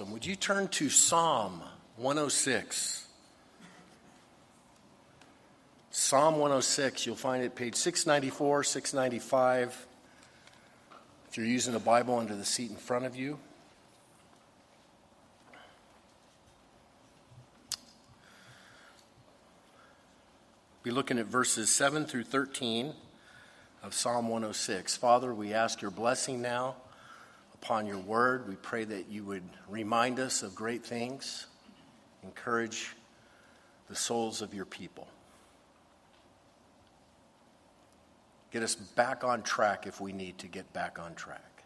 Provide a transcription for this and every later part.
Would you turn to Psalm 106? Psalm 106, you'll find it page 694, 695. If you're using a Bible under the seat in front of you. Be looking at verses 7 through 13 of Psalm 106. Father, we ask your blessing now upon your word. We pray that you would remind us of great things, encourage the souls of your people. Get us back on track if we need to get back on track.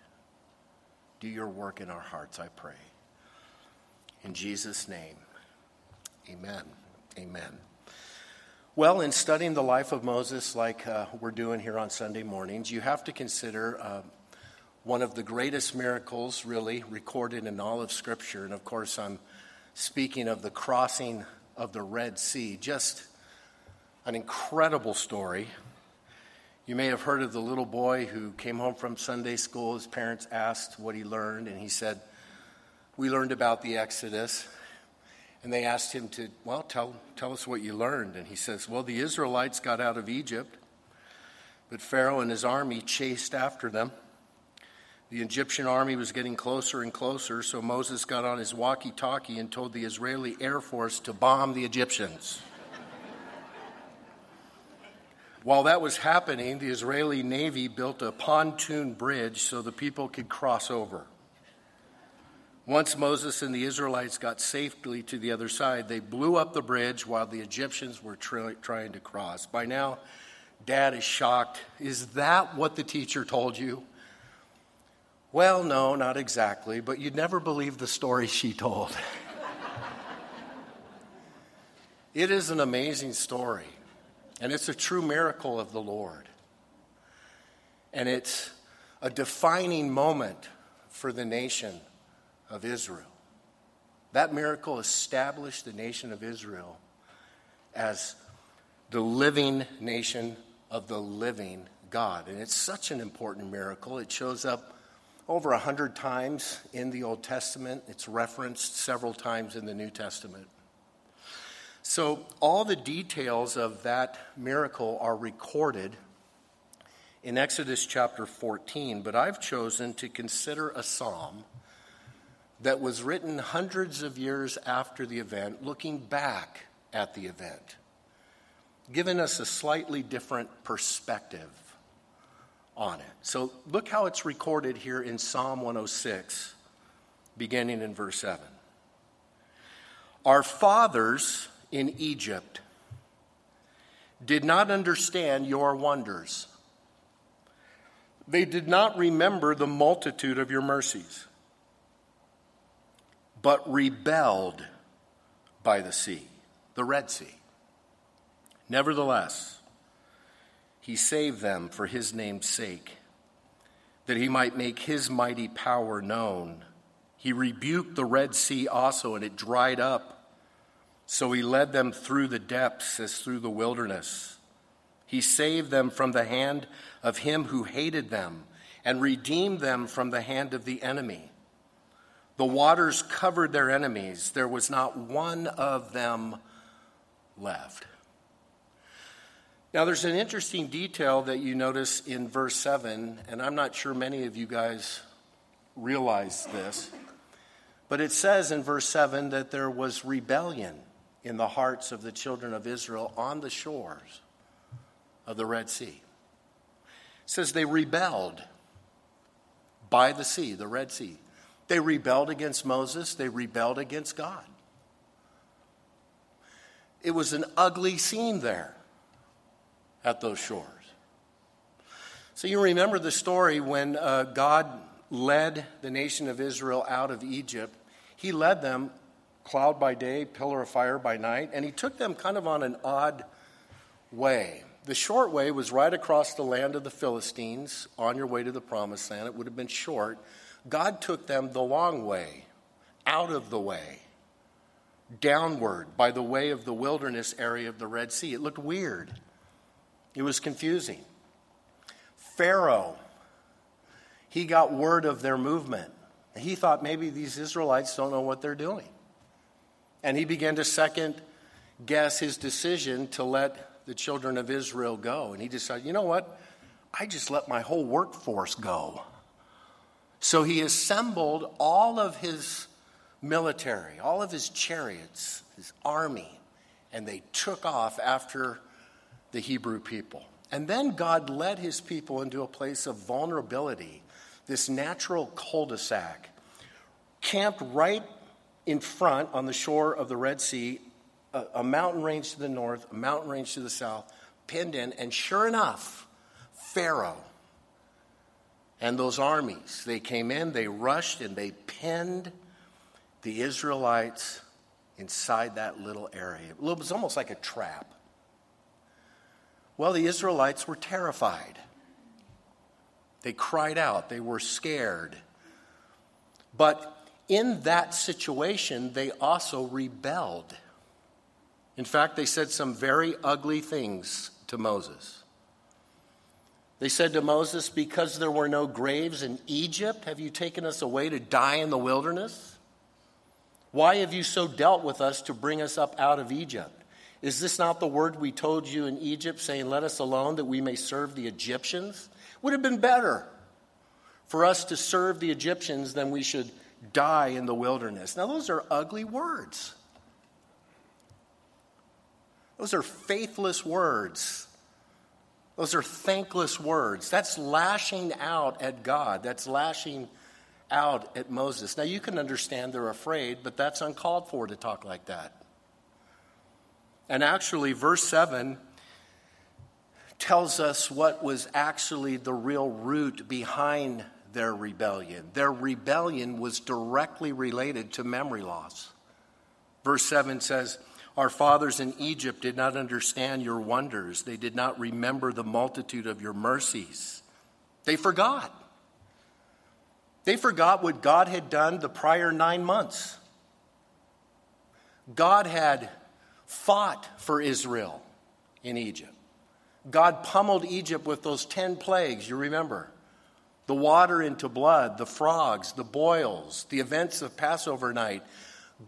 Do your work in our hearts, I pray. In Jesus' name, amen. Amen. Well, in studying the life of Moses, like uh, we're doing here on Sunday mornings, you have to consider uh, one of the greatest miracles, really, recorded in all of Scripture. And of course, I'm speaking of the crossing of the Red Sea. Just an incredible story. You may have heard of the little boy who came home from Sunday school. His parents asked what he learned, and he said, We learned about the Exodus. And they asked him to, Well, tell, tell us what you learned. And he says, Well, the Israelites got out of Egypt, but Pharaoh and his army chased after them. The Egyptian army was getting closer and closer, so Moses got on his walkie talkie and told the Israeli Air Force to bomb the Egyptians. While that was happening, the Israeli Navy built a pontoon bridge so the people could cross over. Once Moses and the Israelites got safely to the other side, they blew up the bridge while the Egyptians were trying to cross. By now, Dad is shocked. Is that what the teacher told you? Well, no, not exactly, but you'd never believe the story she told. it is an amazing story, and it's a true miracle of the Lord. And it's a defining moment for the nation of Israel. That miracle established the nation of Israel as the living nation of the living God. And it's such an important miracle. It shows up over a hundred times in the Old Testament. It's referenced several times in the New Testament. So, all the details of that miracle are recorded in Exodus chapter 14, but I've chosen to consider a psalm that was written hundreds of years after the event, looking back at the event, giving us a slightly different perspective on it. So look how it's recorded here in Psalm 106, beginning in verse 7. Our fathers in Egypt did not understand your wonders. They did not remember the multitude of your mercies, but rebelled by the sea, the Red Sea. Nevertheless, he saved them for his name's sake, that he might make his mighty power known. He rebuked the Red Sea also, and it dried up. So he led them through the depths as through the wilderness. He saved them from the hand of him who hated them and redeemed them from the hand of the enemy. The waters covered their enemies, there was not one of them left. Now, there's an interesting detail that you notice in verse 7, and I'm not sure many of you guys realize this, but it says in verse 7 that there was rebellion in the hearts of the children of Israel on the shores of the Red Sea. It says they rebelled by the sea, the Red Sea. They rebelled against Moses, they rebelled against God. It was an ugly scene there at those shores. So you remember the story when uh, God led the nation of Israel out of Egypt. He led them cloud by day, pillar of fire by night, and he took them kind of on an odd way. The short way was right across the land of the Philistines on your way to the promised land. It would have been short. God took them the long way, out of the way, downward by the way of the wilderness area of the Red Sea. It looked weird. It was confusing. Pharaoh, he got word of their movement. He thought maybe these Israelites don't know what they're doing. And he began to second guess his decision to let the children of Israel go. And he decided, you know what? I just let my whole workforce go. So he assembled all of his military, all of his chariots, his army, and they took off after the Hebrew people. And then God led his people into a place of vulnerability, this natural cul de sac, camped right in front on the shore of the Red Sea, a, a, mountain range to the north, a mountain range to the south, pinned in. And sure enough, Pharaoh and those armies, they came in, they rushed, and they pinned the Israelites inside that little area. It was almost like a trap. Well, the Israelites were terrified. They cried out, they were scared. But in that situation, they also rebelled. In fact, they said some very ugly things to Moses. They said to Moses, Because there were no graves in Egypt, have you taken us away to die in the wilderness? Why have you so dealt with us to bring us up out of Egypt? Is this not the word we told you in Egypt, saying, Let us alone that we may serve the Egyptians? Would have been better for us to serve the Egyptians than we should die in the wilderness. Now, those are ugly words. Those are faithless words. Those are thankless words. That's lashing out at God. That's lashing out at Moses. Now, you can understand they're afraid, but that's uncalled for to talk like that. And actually, verse 7 tells us what was actually the real root behind their rebellion. Their rebellion was directly related to memory loss. Verse 7 says, Our fathers in Egypt did not understand your wonders, they did not remember the multitude of your mercies. They forgot. They forgot what God had done the prior nine months. God had fought for Israel in Egypt. God pummeled Egypt with those 10 plagues, you remember. The water into blood, the frogs, the boils, the events of Passover night.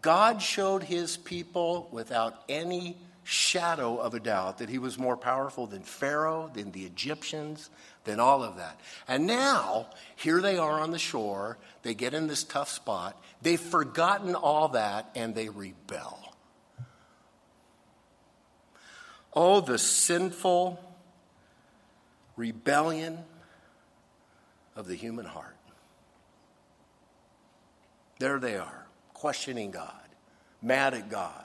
God showed his people without any shadow of a doubt that he was more powerful than Pharaoh, than the Egyptians, than all of that. And now, here they are on the shore. They get in this tough spot. They've forgotten all that and they rebel. Oh, the sinful rebellion of the human heart. There they are, questioning God, mad at God.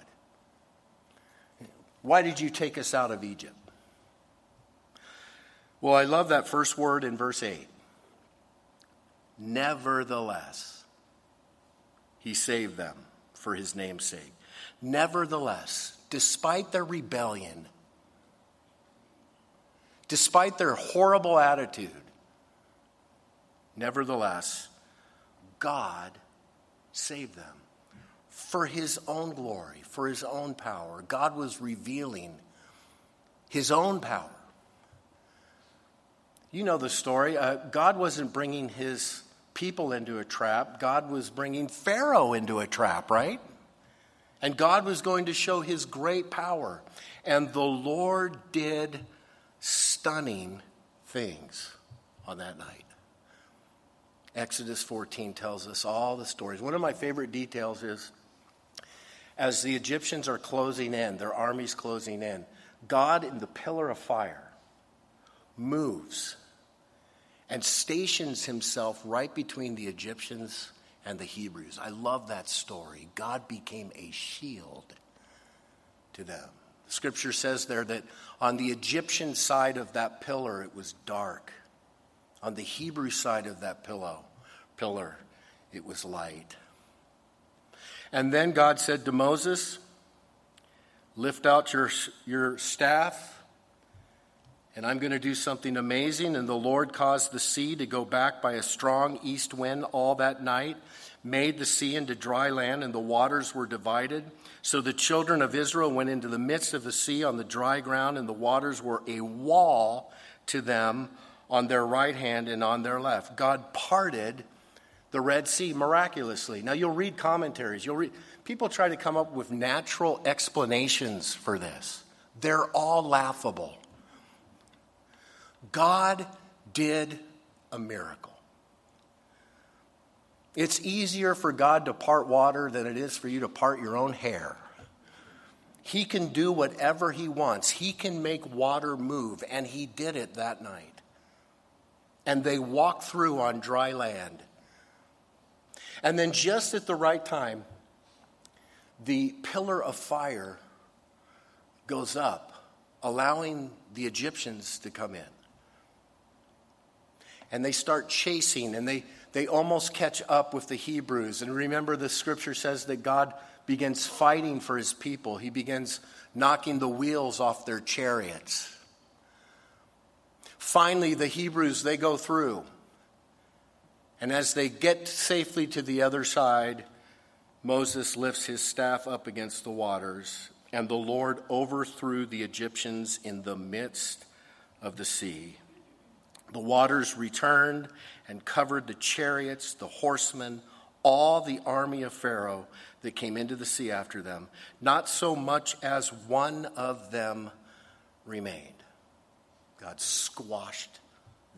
Why did you take us out of Egypt? Well, I love that first word in verse 8. Nevertheless, he saved them for his name's sake. Nevertheless, despite their rebellion, despite their horrible attitude, nevertheless, God saved them for his own glory, for his own power. God was revealing his own power. You know the story. Uh, God wasn't bringing his people into a trap, God was bringing Pharaoh into a trap, right? And God was going to show his great power. And the Lord did stunning things on that night. Exodus 14 tells us all the stories. One of my favorite details is as the Egyptians are closing in, their armies closing in, God in the pillar of fire moves and stations himself right between the Egyptians and the Hebrews. I love that story. God became a shield to them. Scripture says there that on the Egyptian side of that pillar it was dark. On the Hebrew side of that pillow, pillar, it was light. And then God said to Moses, Lift out your, your staff, and I'm going to do something amazing. And the Lord caused the sea to go back by a strong east wind all that night, made the sea into dry land, and the waters were divided. So the children of Israel went into the midst of the sea on the dry ground, and the waters were a wall to them on their right hand and on their left. God parted the Red Sea miraculously. Now, you'll read commentaries. You'll read, people try to come up with natural explanations for this. They're all laughable. God did a miracle. It's easier for God to part water than it is for you to part your own hair. He can do whatever he wants. He can make water move, and he did it that night. And they walked through on dry land. And then, just at the right time, the pillar of fire goes up, allowing the Egyptians to come in. And they start chasing, and they, they almost catch up with the Hebrews. And remember, the scripture says that God begins fighting for his people, he begins knocking the wheels off their chariots. Finally, the Hebrews, they go through. And as they get safely to the other side, Moses lifts his staff up against the waters, and the Lord overthrew the Egyptians in the midst of the sea. The waters returned and covered the chariots, the horsemen, all the army of Pharaoh that came into the sea after them. Not so much as one of them remained. God squashed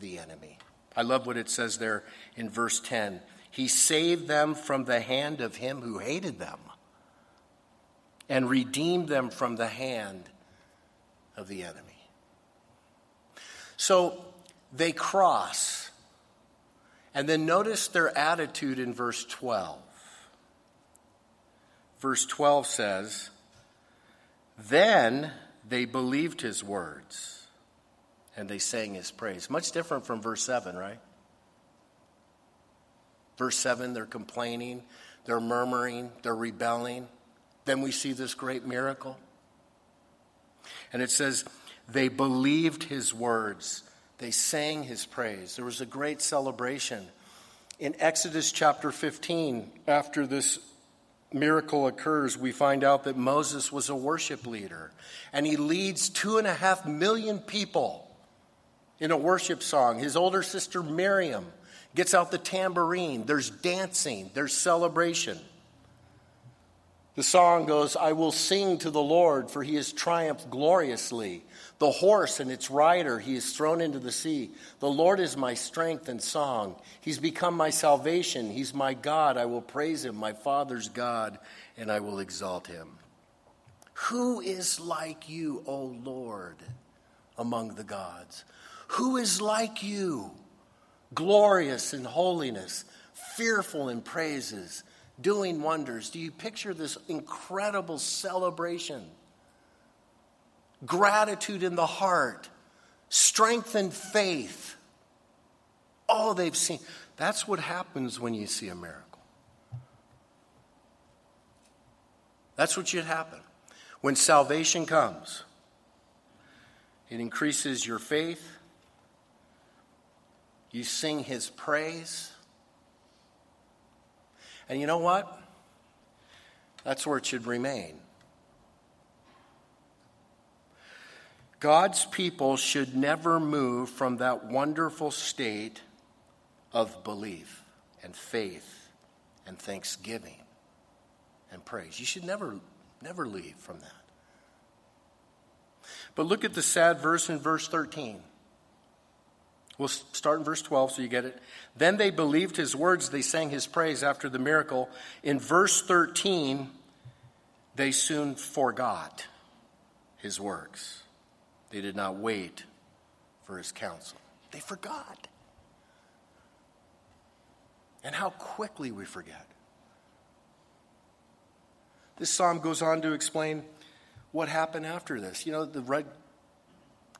the enemy. I love what it says there in verse 10. He saved them from the hand of him who hated them and redeemed them from the hand of the enemy. So they cross. And then notice their attitude in verse 12. Verse 12 says, Then they believed his words and they sang his praise. Much different from verse 7, right? Verse 7, they're complaining, they're murmuring, they're rebelling. Then we see this great miracle. And it says, they believed his words, they sang his praise. There was a great celebration. In Exodus chapter 15, after this miracle occurs, we find out that Moses was a worship leader, and he leads two and a half million people in a worship song. His older sister Miriam gets out the tambourine. There's dancing, there's celebration. The song goes, I will sing to the Lord, for he has triumphed gloriously. The horse and its rider he is thrown into the sea. The Lord is my strength and song. He's become my salvation. He's my God. I will praise him, my Father's God, and I will exalt him. Who is like you, O Lord, among the gods? Who is like you, glorious in holiness, fearful in praises? Doing wonders. Do you picture this incredible celebration? Gratitude in the heart, strengthened faith. All they've seen. That's what happens when you see a miracle. That's what should happen. When salvation comes, it increases your faith. You sing his praise. And you know what? That's where it should remain. God's people should never move from that wonderful state of belief and faith and thanksgiving and praise. You should never, never leave from that. But look at the sad verse in verse 13. We'll start in verse 12 so you get it. Then they believed his words, they sang his praise after the miracle. In verse 13, they soon forgot his works. They did not wait for his counsel. They forgot. And how quickly we forget. This psalm goes on to explain what happened after this. You know, the red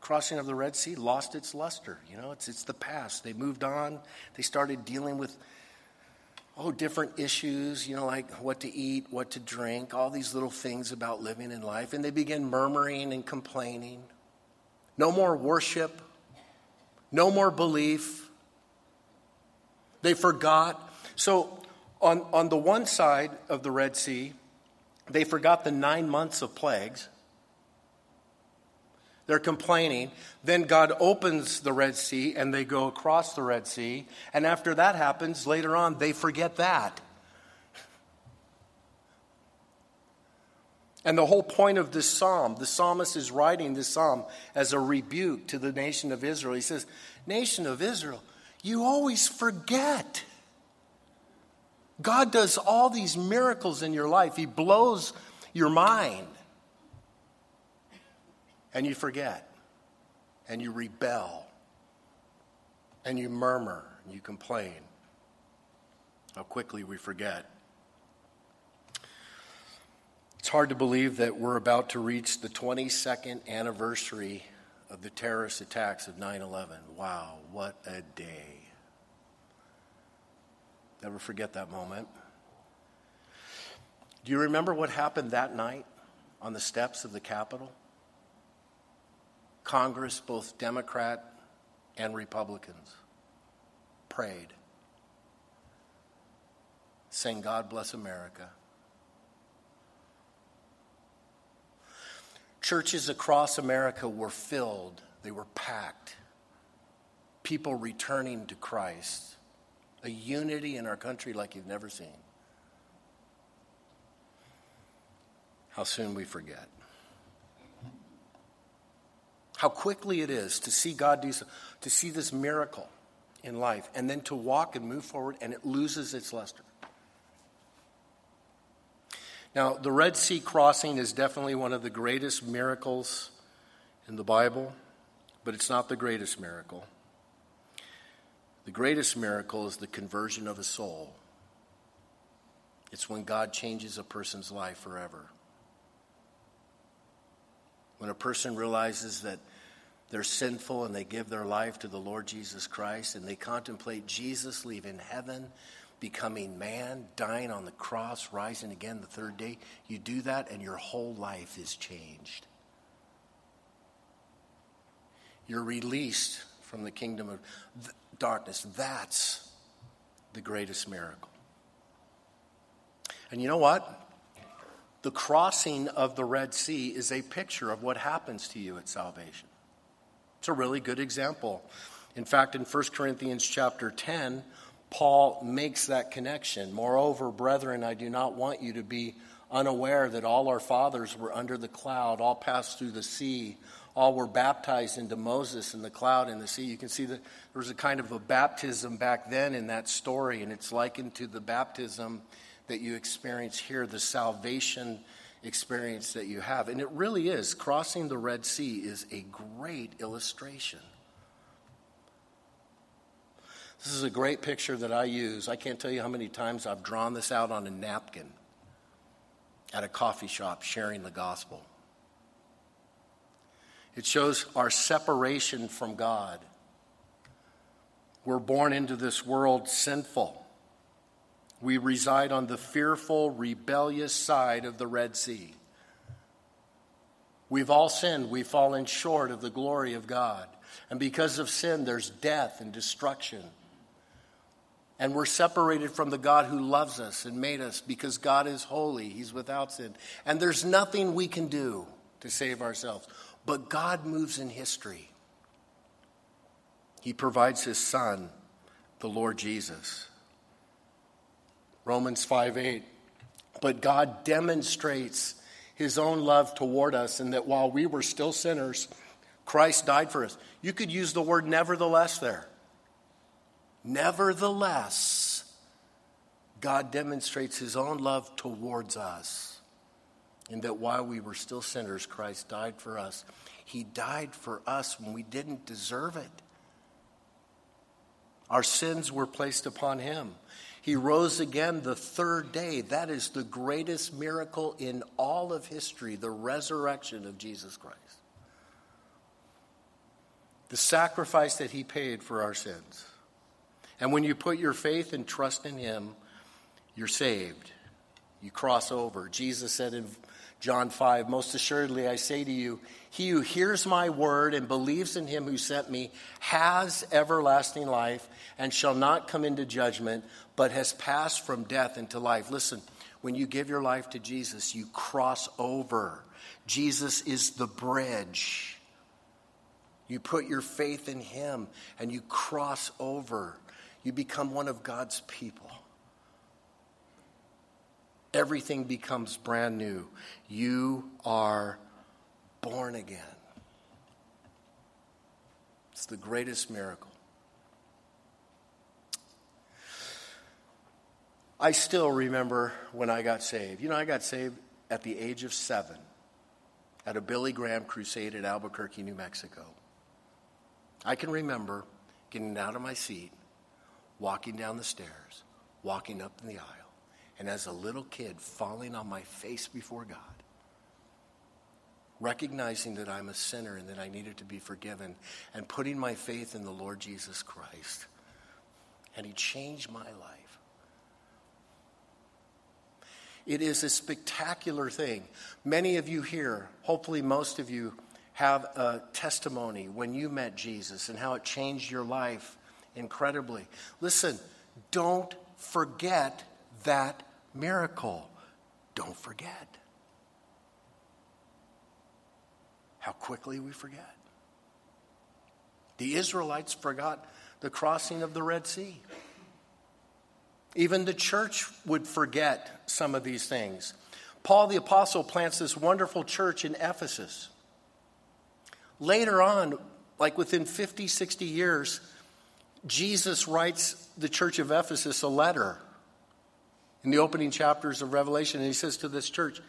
crossing of the Red Sea lost its luster. You know, it's, it's the past. They moved on. They started dealing with, oh, different issues, you know, like what to eat, what to drink, all these little things about living in life. And they began murmuring and complaining. No more worship, no more belief. They forgot. So, on, on the one side of the Red Sea, they forgot the nine months of plagues They're complaining. Then God opens the Red Sea and they go across the Red Sea. And after that happens, later on, they forget that. And the whole point of this psalm, the psalmist is writing this psalm as a rebuke to the nation of Israel. He says, Nation of Israel, you always forget. God does all these miracles in your life, He blows your mind. And you forget, and you rebel, and you murmur, and you complain. How quickly we forget. It's hard to believe that we're about to reach the 22nd anniversary of the terrorist attacks of 9 11. Wow, what a day. Never forget that moment. Do you remember what happened that night on the steps of the Capitol? Congress, both Democrat and Republicans, prayed, saying, God bless America. Churches across America were filled, they were packed. People returning to Christ. A unity in our country like you've never seen. How soon we forget. How quickly it is to see God do, to see this miracle in life, and then to walk and move forward, and it loses its luster. Now, the Red Sea crossing is definitely one of the greatest miracles in the Bible, but it's not the greatest miracle. The greatest miracle is the conversion of a soul. It's when God changes a person's life forever. When a person realizes that they're sinful and they give their life to the Lord Jesus Christ and they contemplate Jesus leaving heaven becoming man, dying on the cross, rising again the third day. You do that, and your whole life is changed. You're released from the kingdom of darkness. That's the greatest miracle. And you know what? The crossing of the Red Sea is a picture of what happens to you at salvation. It's a really good example. In fact, in 1 Corinthians chapter 10, Paul makes that connection. Moreover, brethren, I do not want you to be unaware that all our fathers were under the cloud, all passed through the sea, all were baptized into Moses in the cloud and the sea. You can see that there was a kind of a baptism back then in that story, and it's likened to the baptism that you experience here, the salvation experience that you have. And it really is. Crossing the Red Sea is a great illustration this is a great picture that I use. I can't tell you how many times I've drawn this out on a napkin at a coffee shop sharing the gospel. It shows our separation from God. We're born into this world sinful. We reside on the fearful, rebellious side of the Red Sea. We've all sinned. We've fallen short of the glory of God. And because of sin, there's death and destruction. And we're separated from the God who loves us and made us because God is holy. He's without sin. And there's nothing we can do to save ourselves. But God moves in history. He provides His Son, the Lord Jesus. Romans 5 8. But God demonstrates His own love toward us, in that while we were still sinners, Christ died for us. You could use the word nevertheless there. Nevertheless, God demonstrates his own love towards us in that while we were still sinners, Christ died for us. He died for us when we didn't deserve it. Our sins were placed upon him. He rose again the third day. That is the greatest miracle in all of history the resurrection of Jesus Christ. The sacrifice that he paid for our sins. And when you put your faith and trust in Him, you're saved. You cross over. Jesus said in John 5, Most assuredly I say to you, he who hears my word and believes in him who sent me has everlasting life and shall not come into judgment, but has passed from death into life. Listen, when you give your life to Jesus, you cross over. Jesus is the bridge. You put your faith in Him and you cross over. You become one of God's people. Everything becomes brand new. You are born again. It's the greatest miracle. I still remember when I got saved. You know, I got saved at the age of seven at a Billy Graham crusade at Albuquerque, New Mexico. I can remember getting out of my seat, walking down the stairs, walking up in the aisle, and as a little kid, falling on my face before God, recognizing that I'm a sinner and that I needed to be forgiven, and putting my faith in the Lord Jesus Christ. And He changed my life. It is a spectacular thing. Many of you here, hopefully most of you, have a testimony when you met Jesus and how it changed your life incredibly. Listen, don't forget that miracle. Don't forget. How quickly we forget. The Israelites forgot the crossing of the Red Sea. Even the church would forget some of these things. Paul the Apostle plants this wonderful church in Ephesus. Later on, like within 50, 60 years, Jesus writes the church of Ephesus a letter in the opening chapters of Revelation. And he says to this church,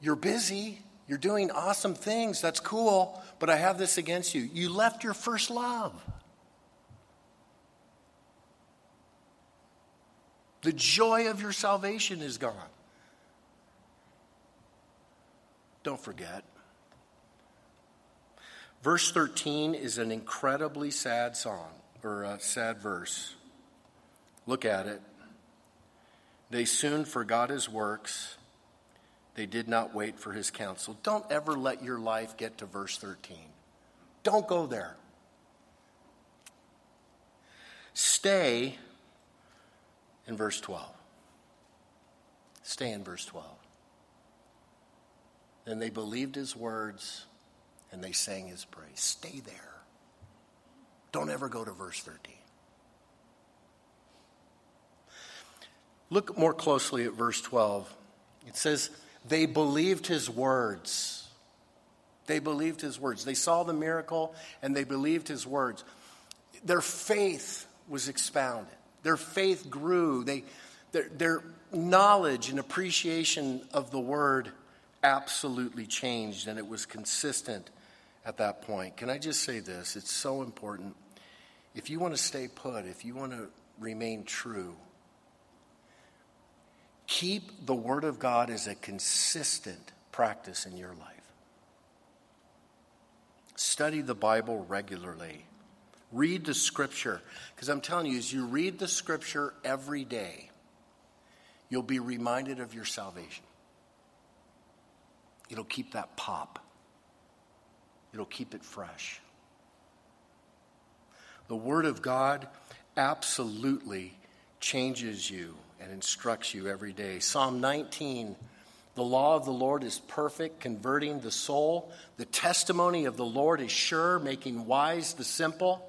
You're busy, you're doing awesome things, that's cool, but I have this against you. You left your first love. The joy of your salvation is gone. Don't forget. Verse 13 is an incredibly sad song, or a sad verse. Look at it. They soon forgot his works. They did not wait for his counsel. Don't ever let your life get to verse 13. Don't go there. Stay in verse 12. Stay in verse 12. Then they believed his words and they sang his praise. Stay there. Don't ever go to verse 13. Look more closely at verse 12. It says, They believed his words. They believed his words. They saw the miracle and they believed his words. Their faith was expounded. Their faith grew. They, their, their knowledge and appreciation of the word absolutely changed, and it was consistent at that point. Can I just say this? It's so important. If you want to stay put, if you want to remain true, keep the Word of God as a consistent practice in your life. Study the Bible regularly. Read the scripture. Because I'm telling you, as you read the scripture every day, you'll be reminded of your salvation. It'll keep that pop, it'll keep it fresh. The Word of God absolutely changes you and instructs you every day. Psalm 19 the law of the Lord is perfect, converting the soul. The testimony of the Lord is sure, making wise the simple.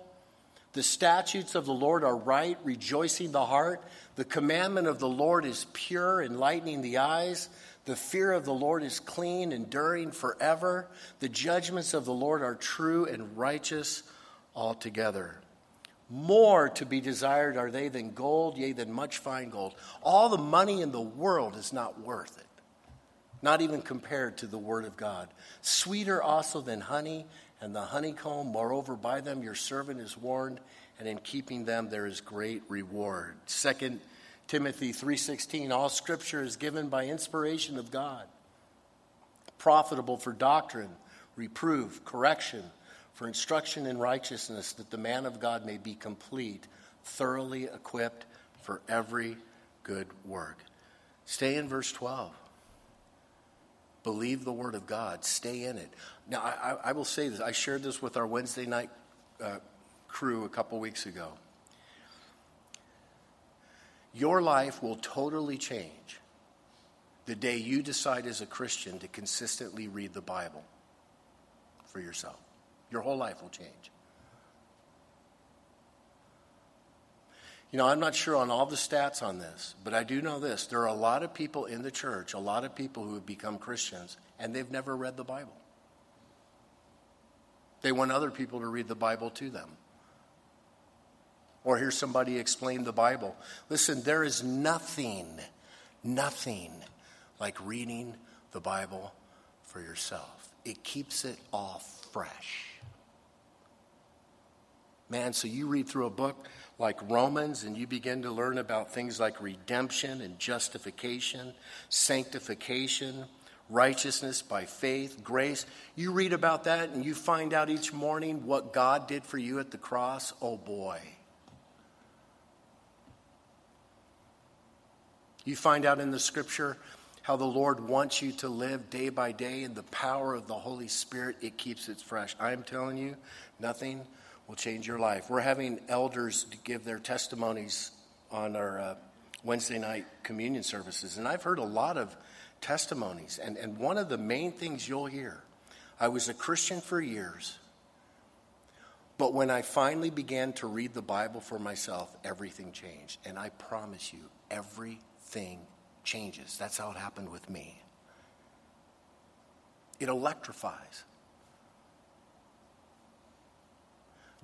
The statutes of the Lord are right, rejoicing the heart. The commandment of the Lord is pure, enlightening the eyes. The fear of the Lord is clean, enduring forever. The judgments of the Lord are true and righteous altogether. More to be desired are they than gold, yea, than much fine gold. All the money in the world is not worth it, not even compared to the Word of God. Sweeter also than honey and the honeycomb. Moreover, by them your servant is warned, and in keeping them there is great reward. Second Timothy 3:16 All scripture is given by inspiration of God, profitable for doctrine, reproof, correction, for instruction in righteousness, that the man of God may be complete, thoroughly equipped for every good work. Stay in verse 12. Believe the word of God. Stay in it. Now, I, I will say this. I shared this with our Wednesday night uh, crew a couple weeks ago. Your life will totally change the day you decide as a Christian to consistently read the Bible for yourself. Your whole life will change. You know, I'm not sure on all the stats on this, but I do know this. There are a lot of people in the church, a lot of people who have become Christians, and they've never read the Bible. They want other people to read the Bible to them. Or hear somebody explain the Bible. Listen, there is nothing, nothing like reading the Bible for yourself. It keeps it all fresh. Man, so you read through a book like Romans and you begin to learn about things like redemption and justification, sanctification, righteousness by faith, grace. You read about that and you find out each morning what God did for you at the cross. Oh boy. You find out in the scripture how the Lord wants you to live day by day in the power of the Holy Spirit. It keeps it fresh. I'm telling you, nothing will change your life. We're having elders give their testimonies on our uh, Wednesday night communion services, and I've heard a lot of testimonies. And, and one of the main things you'll hear I was a Christian for years, but when I finally began to read the Bible for myself, everything changed. And I promise you, everything changes. That's how it happened with me. It electrifies.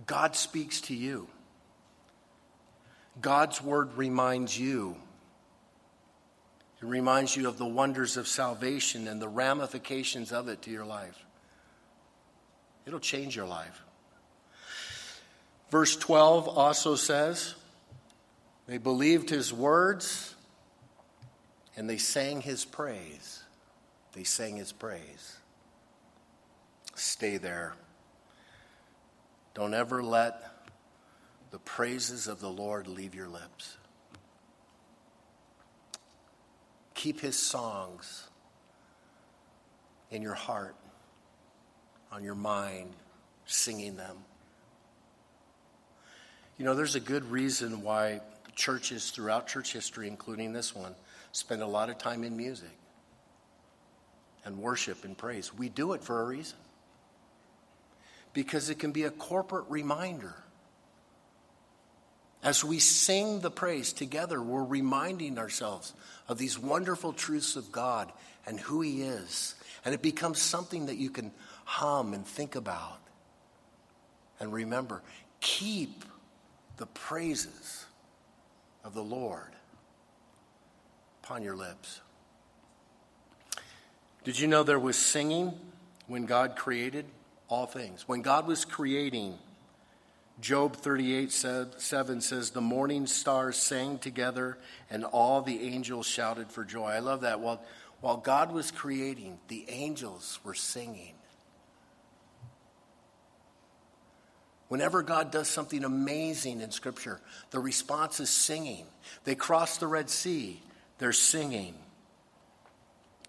God speaks to you. God's word reminds you. It reminds you of the wonders of salvation and the ramifications of it to your life. It'll change your life. Verse 12 also says, They believed his words and they sang his praise. They sang his praise. Stay there. Don't ever let the praises of the Lord leave your lips. Keep his songs in your heart, on your mind, singing them. You know, there's a good reason why churches throughout church history, including this one, spend a lot of time in music and worship and praise. We do it for a reason because it can be a corporate reminder. As we sing the praise together, we're reminding ourselves of these wonderful truths of God and who He is. And it becomes something that you can hum and think about. And remember, keep the praises of the Lord upon your lips. Did you know there was singing when God created? all things. When God was creating, Job 38 7 says, The morning stars sang together and all the angels shouted for joy. I love that. While, while God was creating, the angels were singing. Whenever God does something amazing in Scripture, the response is singing. They crossed the Red Sea, they're singing.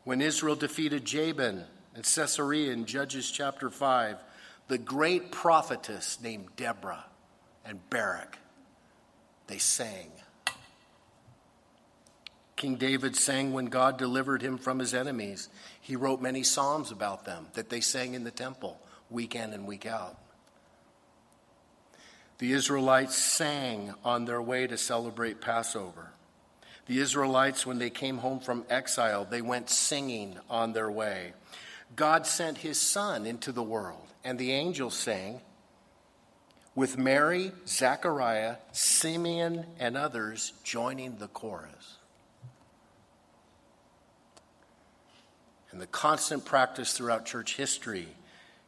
When Israel defeated Jabin, in Sisera in Judges chapter 5, the great prophetess named Deborah and Barak, they sang. King David sang when God delivered him from his enemies. He wrote many psalms about them that they sang in the temple week in and week out. The Israelites sang on their way to celebrate Passover. The Israelites, when they came home from exile, they went singing on their way. God sent his son into the world, and the angels sang, with Mary, Zechariah, Simeon, and others joining the chorus. And the constant practice throughout church history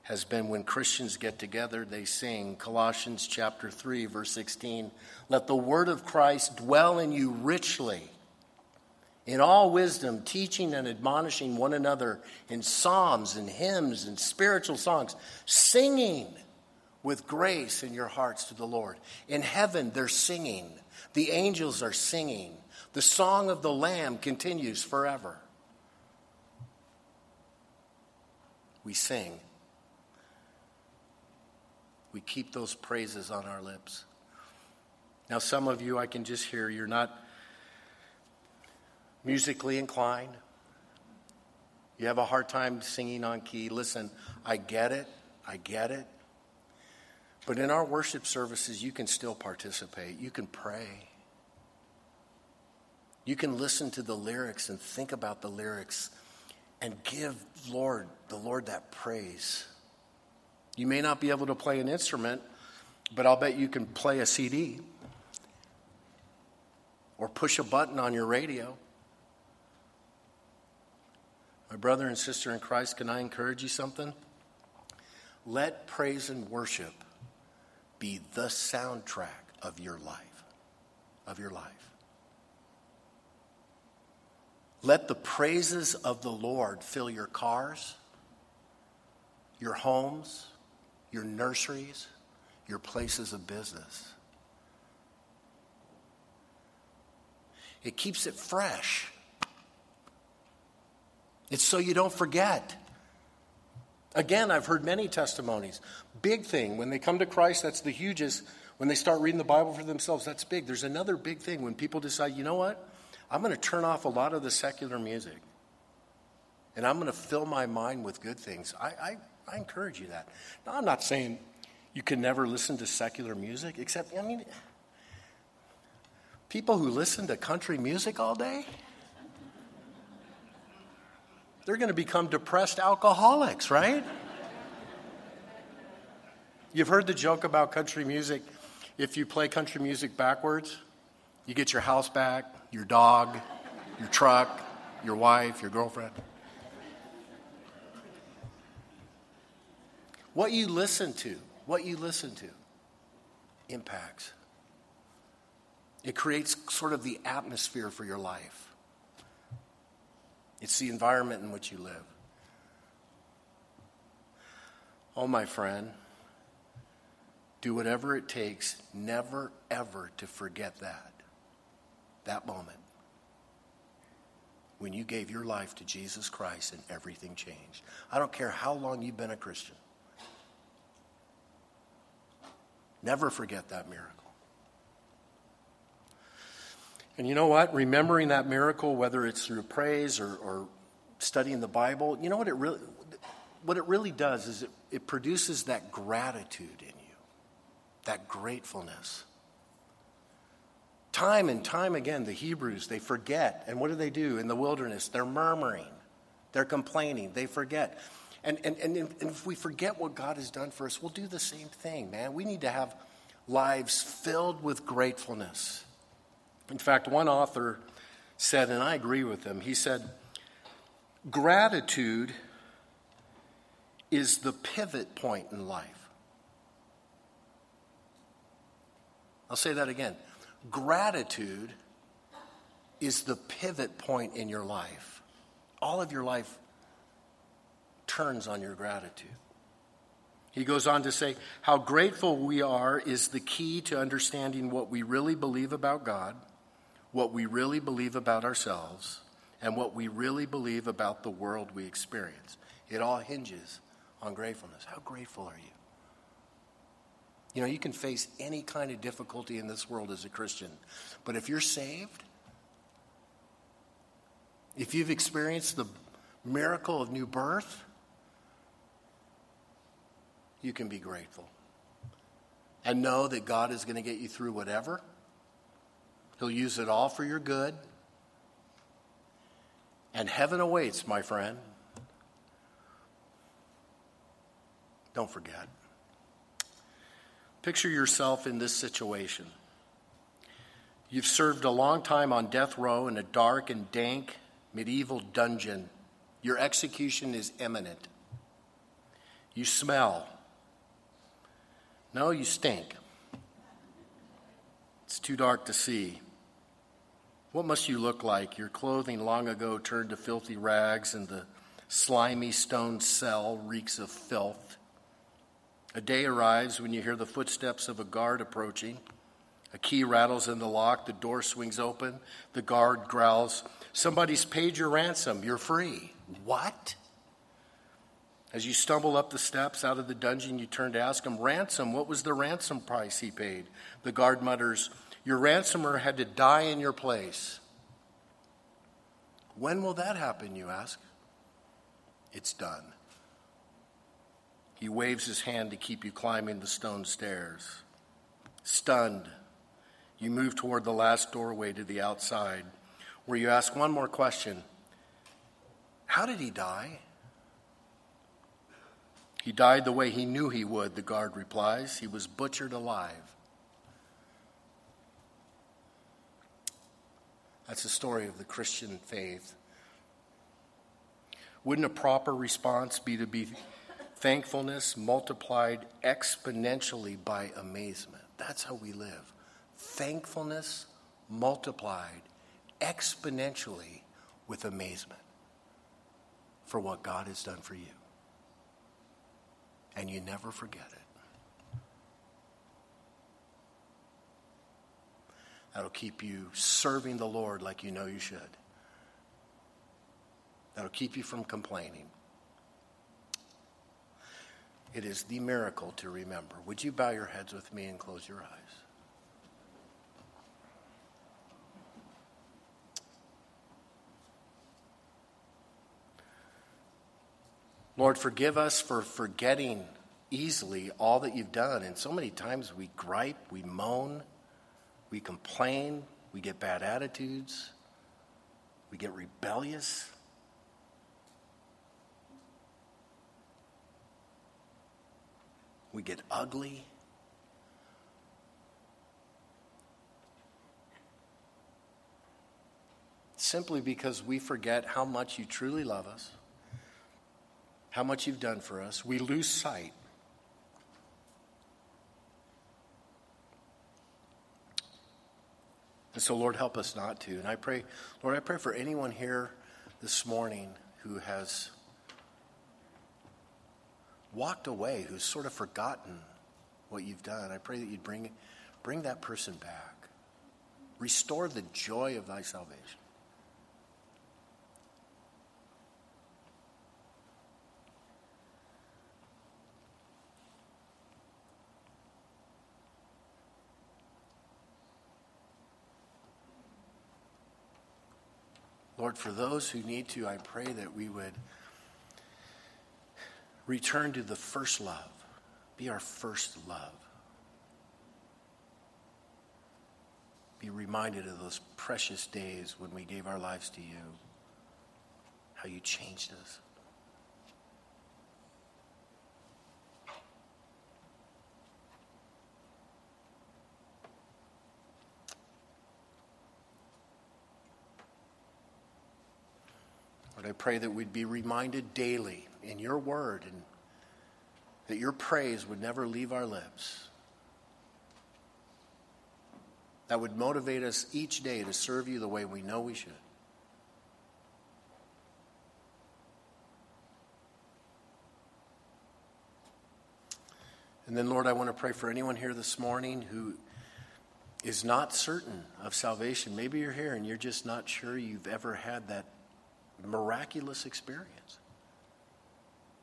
has been when Christians get together, they sing Colossians chapter 3, verse 16, let the word of Christ dwell in you richly in all wisdom, teaching and admonishing one another in psalms and hymns and spiritual songs, singing with grace in your hearts to the Lord. In heaven, they're singing. The angels are singing. The song of the Lamb continues forever. We sing. We keep those praises on our lips. Now, some of you, I can just hear, you're not musically inclined, you have a hard time singing on key. Listen, I get it. I get it. But in our worship services, you can still participate. You can pray. You can listen to the lyrics and think about the lyrics and give Lord the Lord that praise. You may not be able to play an instrument, but I'll bet you can play a CD or push a button on your radio. My brother and sister in Christ, can I encourage you something? Let praise and worship be the soundtrack of your life, of your life. Let the praises of the Lord fill your cars, your homes, your nurseries, your places of business. It keeps it fresh. It's so you don't forget. Again, I've heard many testimonies. Big thing, when they come to Christ, that's the hugest. When they start reading the Bible for themselves, that's big. There's another big thing when people decide, you know what? I'm going to turn off a lot of the secular music and I'm going to fill my mind with good things. I, I, I encourage you that. Now, I'm not saying you can never listen to secular music, except, I mean, people who listen to country music all day, they're going to become depressed alcoholics, right? You've heard the joke about country music. If you play country music backwards, you get your house back, your dog, your truck, your wife, your girlfriend. What you listen to, what you listen to impacts. It creates sort of the atmosphere for your life. It's the environment in which you live. Oh, my friend, do whatever it takes never, ever to forget that that moment when you gave your life to Jesus Christ and everything changed. I don't care how long you've been a Christian. Never forget that miracle. And you know what? Remembering that miracle, whether it's through praise or, or studying the Bible, you know what it really what it really does is it, it produces that gratitude in you, that gratefulness. Time and time again, the Hebrews, they forget. And what do they do in the wilderness? They're murmuring, they're complaining, they forget. And, and, and if we forget what God has done for us, we'll do the same thing, man. We need to have lives filled with gratefulness. In fact, one author said, and I agree with him, he said, Gratitude is the pivot point in life. I'll say that again. Gratitude is the pivot point in your life. All of your life turns on your gratitude. He goes on to say, How grateful we are is the key to understanding what we really believe about God, what we really believe about ourselves, and what we really believe about the world we experience. It all hinges on gratefulness. How grateful are you? You know, you can face any kind of difficulty in this world as a Christian, but if you're saved, if you've experienced the miracle of new birth, you can be grateful. And know that God is going to get you through whatever. He'll use it all for your good. And heaven awaits, my friend. Don't forget. Picture yourself in this situation. You've served a long time on death row in a dark and dank medieval dungeon. Your execution is imminent. You smell. No, you stink. It's too dark to see. What must you look like? Your clothing long ago turned to filthy rags, and the slimy stone cell reeks of filth. A day arrives when you hear the footsteps of a guard approaching. A key rattles in the lock, the door swings open, the guard growls, Somebody's paid your ransom, you're free. What? As you stumble up the steps out of the dungeon, you turn to ask him, Ransom, what was the ransom price he paid? The guard mutters, Your ransomer had to die in your place. When will that happen, you ask? It's done. He waves his hand to keep you climbing the stone stairs. Stunned, you move toward the last doorway to the outside, where you ask one more question How did he die? He died the way he knew he would, the guard replies. He was butchered alive. That's the story of the Christian faith. Wouldn't a proper response be to be thankfulness multiplied exponentially by amazement? That's how we live. Thankfulness multiplied exponentially with amazement for what God has done for you. And you never forget it. That'll keep you serving the Lord like you know you should. That'll keep you from complaining. It is the miracle to remember. Would you bow your heads with me and close your eyes? Lord, forgive us for forgetting easily all that you've done. And so many times we gripe, we moan, we complain, we get bad attitudes, we get rebellious. we get ugly. Simply because we forget how much you truly love us, how much you've done for us. We lose sight. And so, Lord, help us not to. And I pray, Lord, I pray for anyone here this morning who has walked away, who's sort of forgotten what you've done, I pray that you'd bring, bring that person back. Restore the joy of thy salvation. Lord, for those who need to, I pray that we would return to the first love. Be our first love. Be reminded of those precious days when we gave our lives to you, how you changed us. I pray that we'd be reminded daily in your word and that your praise would never leave our lips. That would motivate us each day to serve you the way we know we should. And then, Lord, I want to pray for anyone here this morning who is not certain of salvation. Maybe you're here and you're just not sure you've ever had that miraculous experience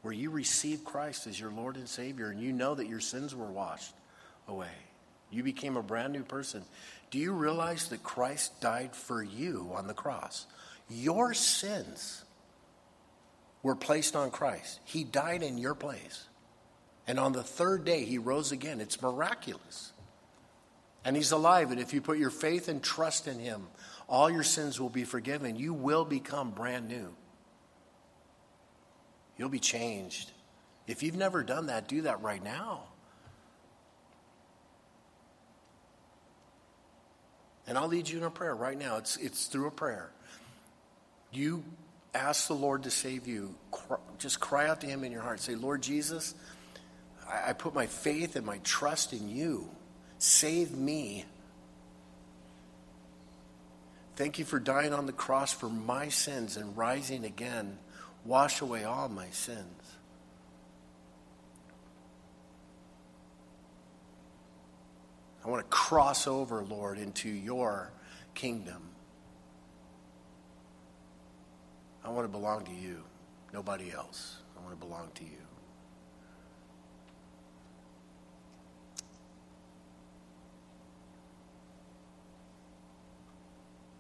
where you receive Christ as your Lord and Savior and you know that your sins were washed away. You became a brand new person. Do you realize that Christ died for you on the cross? Your sins were placed on Christ. He died in your place. And on the third day, he rose again. It's miraculous. And he's alive. And if you put your faith and trust in him, all your sins will be forgiven. You will become brand new. You'll be changed. If you've never done that, do that right now. And I'll lead you in a prayer right now. It's, it's through a prayer. You ask the Lord to save you. Just cry out to Him in your heart. Say, Lord Jesus, I, I put my faith and my trust in you. Save me. Thank you for dying on the cross for my sins and rising again Wash away all my sins. I want to cross over, Lord, into your kingdom. I want to belong to you, nobody else. I want to belong to you.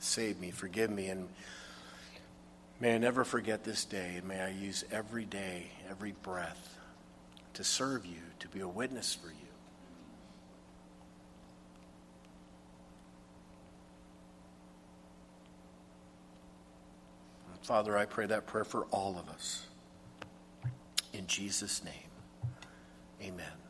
Save me, forgive me, and May I never forget this day, and may I use every day, every breath to serve you, to be a witness for you. Father, I pray that prayer for all of us. In Jesus' name, amen.